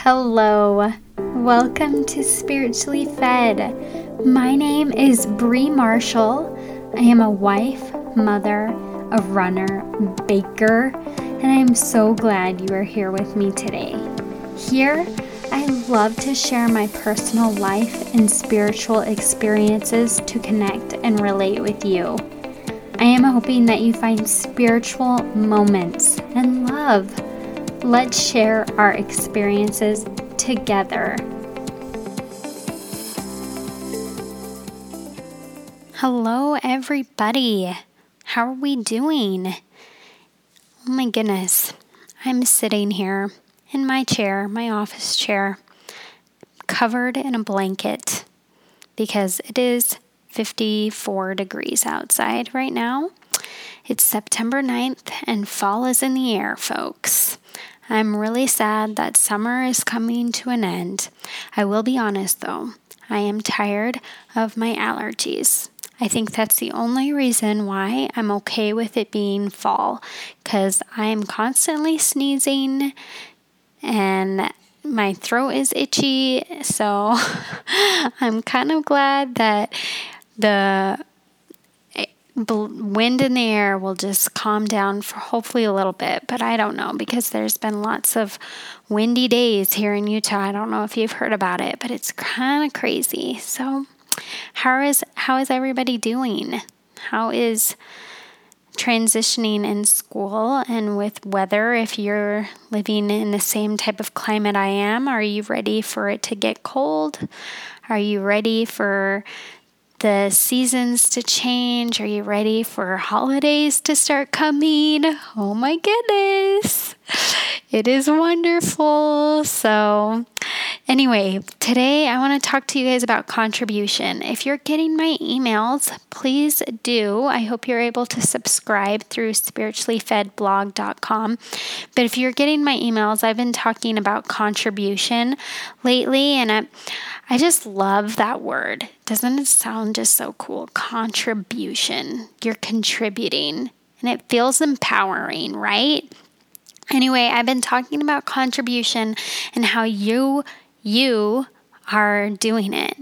Hello, welcome to Spiritually Fed. My name is Bree Marshall. I am a wife, mother, a runner, baker, and I am so glad you are here with me today. Here, I love to share my personal life and spiritual experiences to connect and relate with you. I am hoping that you find spiritual moments and love Let's share our experiences together. Hello, everybody. How are we doing? Oh my goodness. I'm sitting here in my chair, my office chair, covered in a blanket because it is 54 degrees outside right now. It's September 9th and fall is in the air, folks. I'm really sad that summer is coming to an end. I will be honest though, I am tired of my allergies. I think that's the only reason why I'm okay with it being fall because I am constantly sneezing and my throat is itchy. So I'm kind of glad that the wind in the air will just calm down for hopefully a little bit, but I don't know because there's been lots of windy days here in Utah. I don't know if you've heard about it, but it's kind of crazy. So, how is how is everybody doing? How is transitioning in school and with weather if you're living in the same type of climate I am? Are you ready for it to get cold? Are you ready for the seasons to change? Are you ready for holidays to start coming? Oh my goodness. It is wonderful. So, anyway, today I want to talk to you guys about contribution. If you're getting my emails, please do. I hope you're able to subscribe through spirituallyfedblog.com. But if you're getting my emails, I've been talking about contribution lately, and I, I just love that word. Doesn't it sound just so cool? Contribution. You're contributing, and it feels empowering, right? Anyway, I've been talking about contribution and how you you are doing it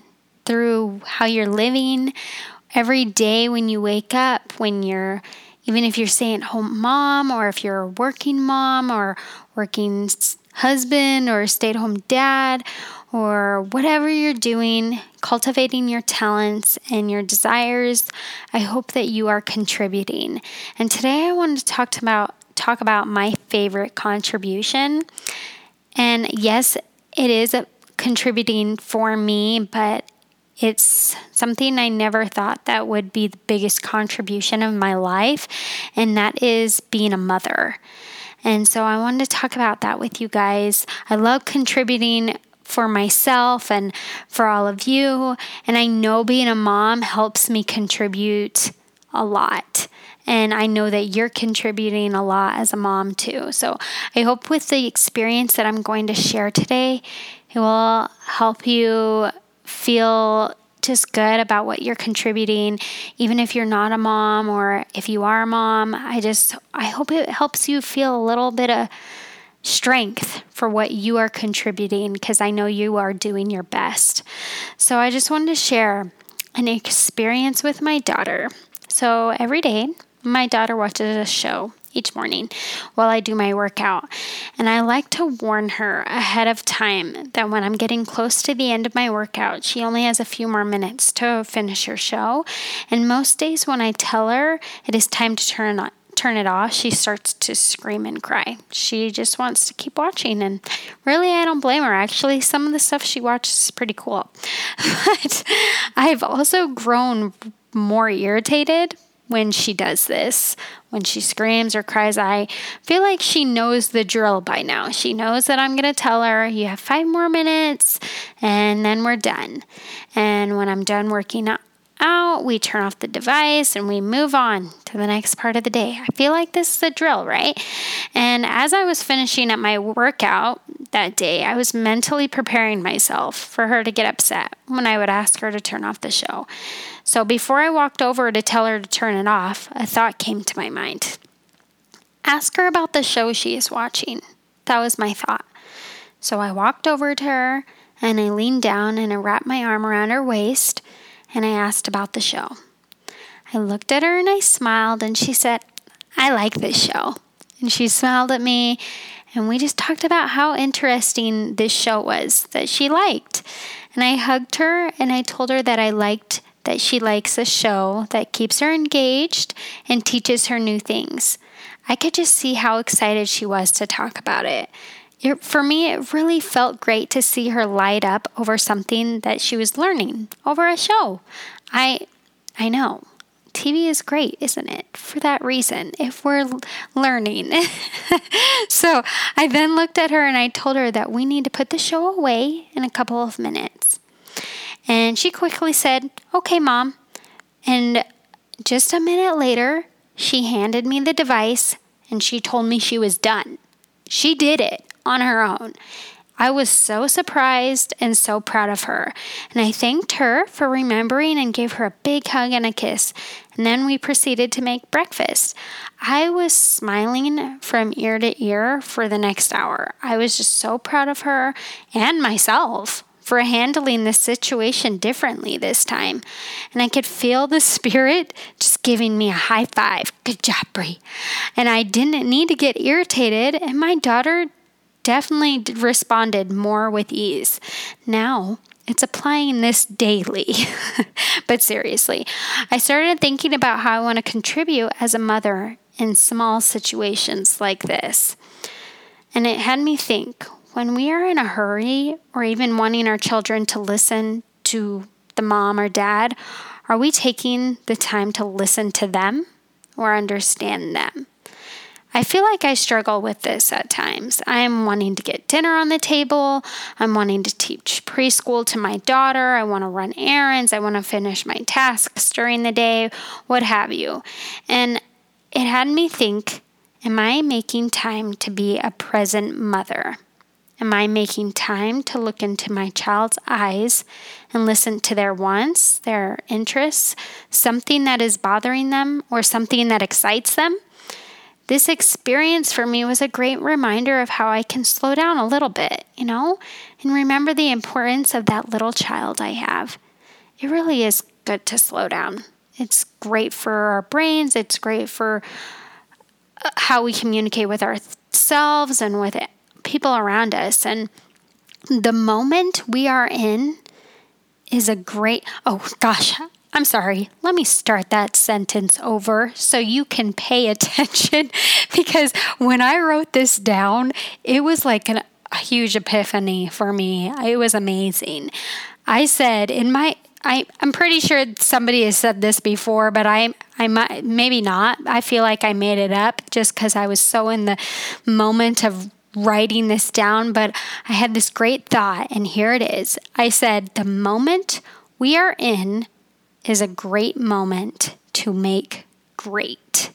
through how you're living every day when you wake up, when you're even if you're staying at home mom or if you're a working mom or working husband or stay at home dad or whatever you're doing, cultivating your talents and your desires, I hope that you are contributing. And today I wanted to talk about talk about my favorite contribution. And yes, it is contributing for me, but it's something I never thought that would be the biggest contribution of my life, and that is being a mother. And so I wanted to talk about that with you guys. I love contributing for myself and for all of you. And I know being a mom helps me contribute a lot. And I know that you're contributing a lot as a mom too. So I hope with the experience that I'm going to share today, it will help you feel just good about what you're contributing even if you're not a mom or if you are a mom i just i hope it helps you feel a little bit of strength for what you are contributing because I know you are doing your best. So I just wanted to share an experience with my daughter. So every day, my daughter watches a show each morning while I do my workout. And I like to warn her ahead of time that when I'm getting close to the end of my workout, she only has a few more minutes to finish her show. And most days when I tell her it is time to turn on turn it off, she starts to scream and cry. She just wants to keep watching. And really, I don't blame her. Actually, some of the stuff she watches is pretty cool. but I've also grown more irritated when she does this. When she screams or cries, I feel like she knows the drill by now. She knows that I'm going to tell her, you have five more minutes and then we're done. And when I'm done working out, we turn off the device, and we move on to the next part of the day. I feel like this is a drill, right? And as I was finishing up my workout that day, I was mentally preparing myself for her to get upset when I would ask her to turn off the show. So before I walked over to tell her to turn it off, a thought came to my mind. Ask her about the show she is watching. That was my thought. So I walked over to her and I leaned down and I wrapped my arm around her waist and I asked about the show. I looked at her and I smiled and she said, I like this show. And she smiled at me and we just talked about how interesting this show was that she liked. And I hugged her and I told her that I liked that she likes a show that keeps her engaged and teaches her new things. I could just see how excited she was to talk about it. It. For me, it really felt great to see her light up over something that she was learning over a show. I I know. TV is great, isn't it? For that reason, if we're learning. so I then looked at her and I told her that we need to put the show away in a couple of minutes. And she quickly said, Okay, mom. And just a minute later, she handed me the device and she told me she was done. She did it on her own. I was so surprised and so proud of her. And I thanked her for remembering and gave her a big hug and a kiss. And then we proceeded to make breakfast. I was smiling from ear to ear for the next hour. I was just so proud of her and myself for handling the situation differently this time. And I could feel the spirit just giving me a high five. Good job, Bree. And I didn't need to get irritated, and my daughter definitely responded more with ease. Now, it's applying this daily. but seriously, I started thinking about how I want to contribute as a mother in small situations like this. And it had me think when we are in a hurry or even wanting our children to listen to the mom or dad, are we taking the time to listen to them or understand them? I feel like I struggle with this at times. I'm wanting to get dinner on the table. I'm wanting to teach preschool to my daughter. I want to run errands. I want to finish my tasks during the day, what have you. And it had me think Am I making time to be a present mother? Am I making time to look into my child's eyes and listen to their wants, their interests, something that is bothering them, or something that excites them? This experience for me was a great reminder of how I can slow down a little bit, you know, and remember the importance of that little child I have. It really is good to slow down. It's great for our brains, it's great for uh, how we communicate with ourselves and with people around us. And the moment we are in is a great, oh gosh, I'm sorry. Let me start that sentence over so you can pay attention because when I wrote this down, it was like an, a huge epiphany for me. It was amazing. I said in my I, I'm pretty sure somebody has said this before, but I, I might, maybe not. I feel like I made it up just because I was so in the moment of writing this down, but I had this great thought, and here it is. I said, The moment we are in is a great moment to make great.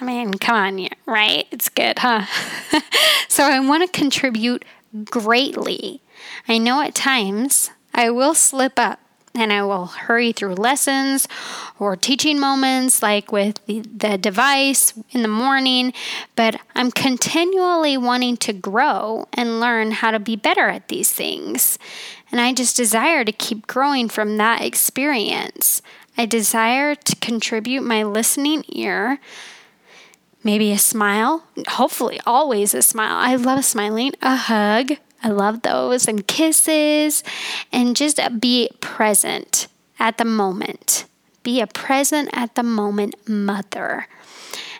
I mean, come on, right? It's good, huh? so I want to contribute greatly. I know at times I will slip up and I will hurry through lessons or teaching moments like with the, the, device in the morning, but I'm continually wanting to grow and learn how to be better at these things. And I just desire to keep growing from that experience. I desire to contribute my listening ear. Maybe a smile, hopefully, always a smile. I love smiling, a hug, I love those and kisses and just be present at the moment. Be a present at the moment mother.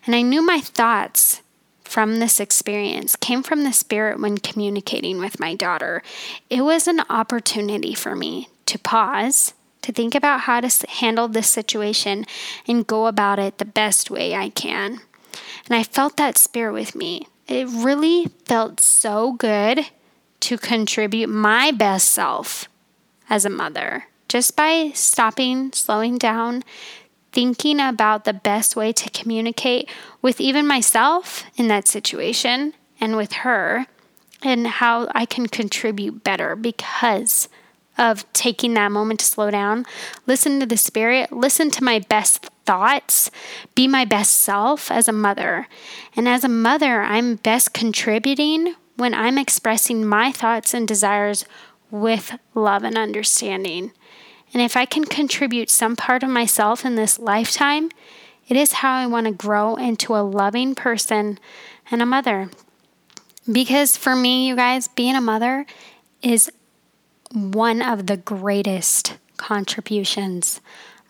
And I knew my thoughts from this experience came from the Spirit when communicating with my daughter. It was an opportunity for me to pause, to think about how to handle this situation and go about it the best way I can. And I felt that Spirit with me. It really felt so good to contribute my best self as a mother just by stopping, slowing down, thinking about the best way to communicate with even myself in that situation and with her, and how I can contribute better because of taking that moment to slow down, listen to the spirit, listen to my best thoughts, be my best self as a mother. And as a mother, I'm best contributing when I'm expressing my thoughts and desires with love and understanding. And if I can contribute some part of myself in this lifetime, it is how I want to grow into a loving person and a mother. Because for me, you guys, being a mother is one of the greatest contributions.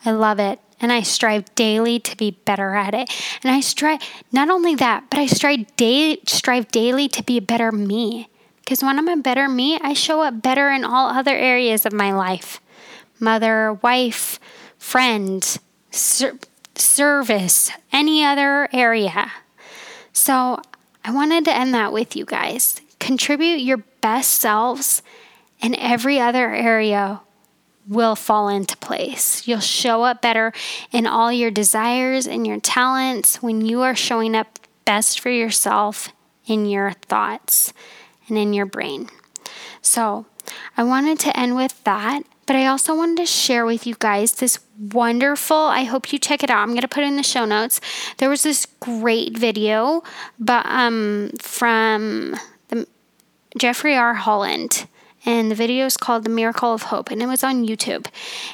I love it. And I strive daily to be better at it. And I strive, not only that, but I strive, day, strive daily to be a better me. Because when I'm a better me, I show up better in all other areas of my life mother, wife, friend, ser- service, any other area. So I wanted to end that with you guys. Contribute your best selves, in every other area will fall into place. You'll show up better in all your desires and your talents when you are showing up best for yourself in your thoughts and in your brain. So, I wanted to end with that, but I also wanted to share with you guys this wonderful. I hope you check it out. I'm going to put it in the show notes. There was this great video but um from the Jeffrey R. Holland and the video is called The Miracle of Hope, and it was on YouTube.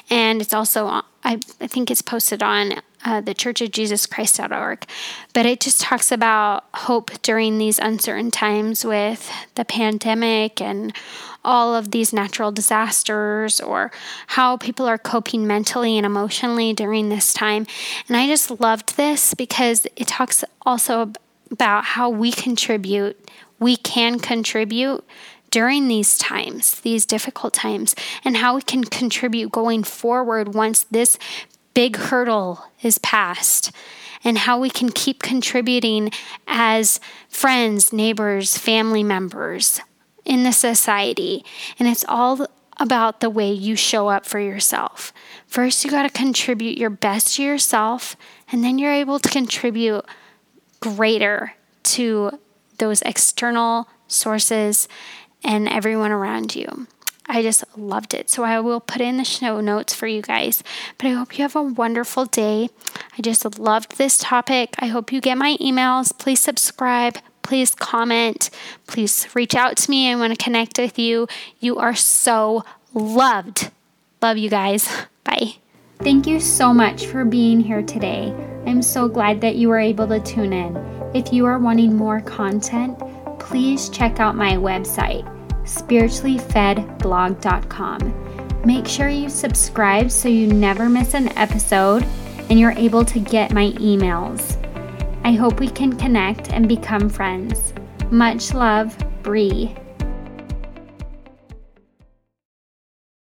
And it's also, on, I, I think it's posted on uh, the Church of Jesus Christ.org. But it just talks about hope during these uncertain times with the pandemic and all of these natural disasters or how people are coping mentally and emotionally during this time. And I just loved this because it talks also about how we contribute, we can contribute during these times, these difficult times, and how we can contribute going forward once this big hurdle is passed, and how we can keep contributing as friends, neighbors, family members in the society. And it's all about the way you show up for yourself. First, you got to contribute your best to yourself, and then you're able to contribute greater to those external sources and everyone around you. I just loved it. So I will put in the show notes for you guys. But I hope you have a wonderful day. I just loved this topic. I hope you get my emails. Please subscribe. Please comment. Please reach out to me. I want to connect with you. You are so loved. Love you guys. Bye. Thank you so much for being here today. I'm so glad that you were able to tune in. If you are wanting more content, please check out my website spirituallyfedblog.com. Make sure you subscribe so you never miss an episode and you're able to get my emails. I hope we can connect and become friends. Much love, Bree.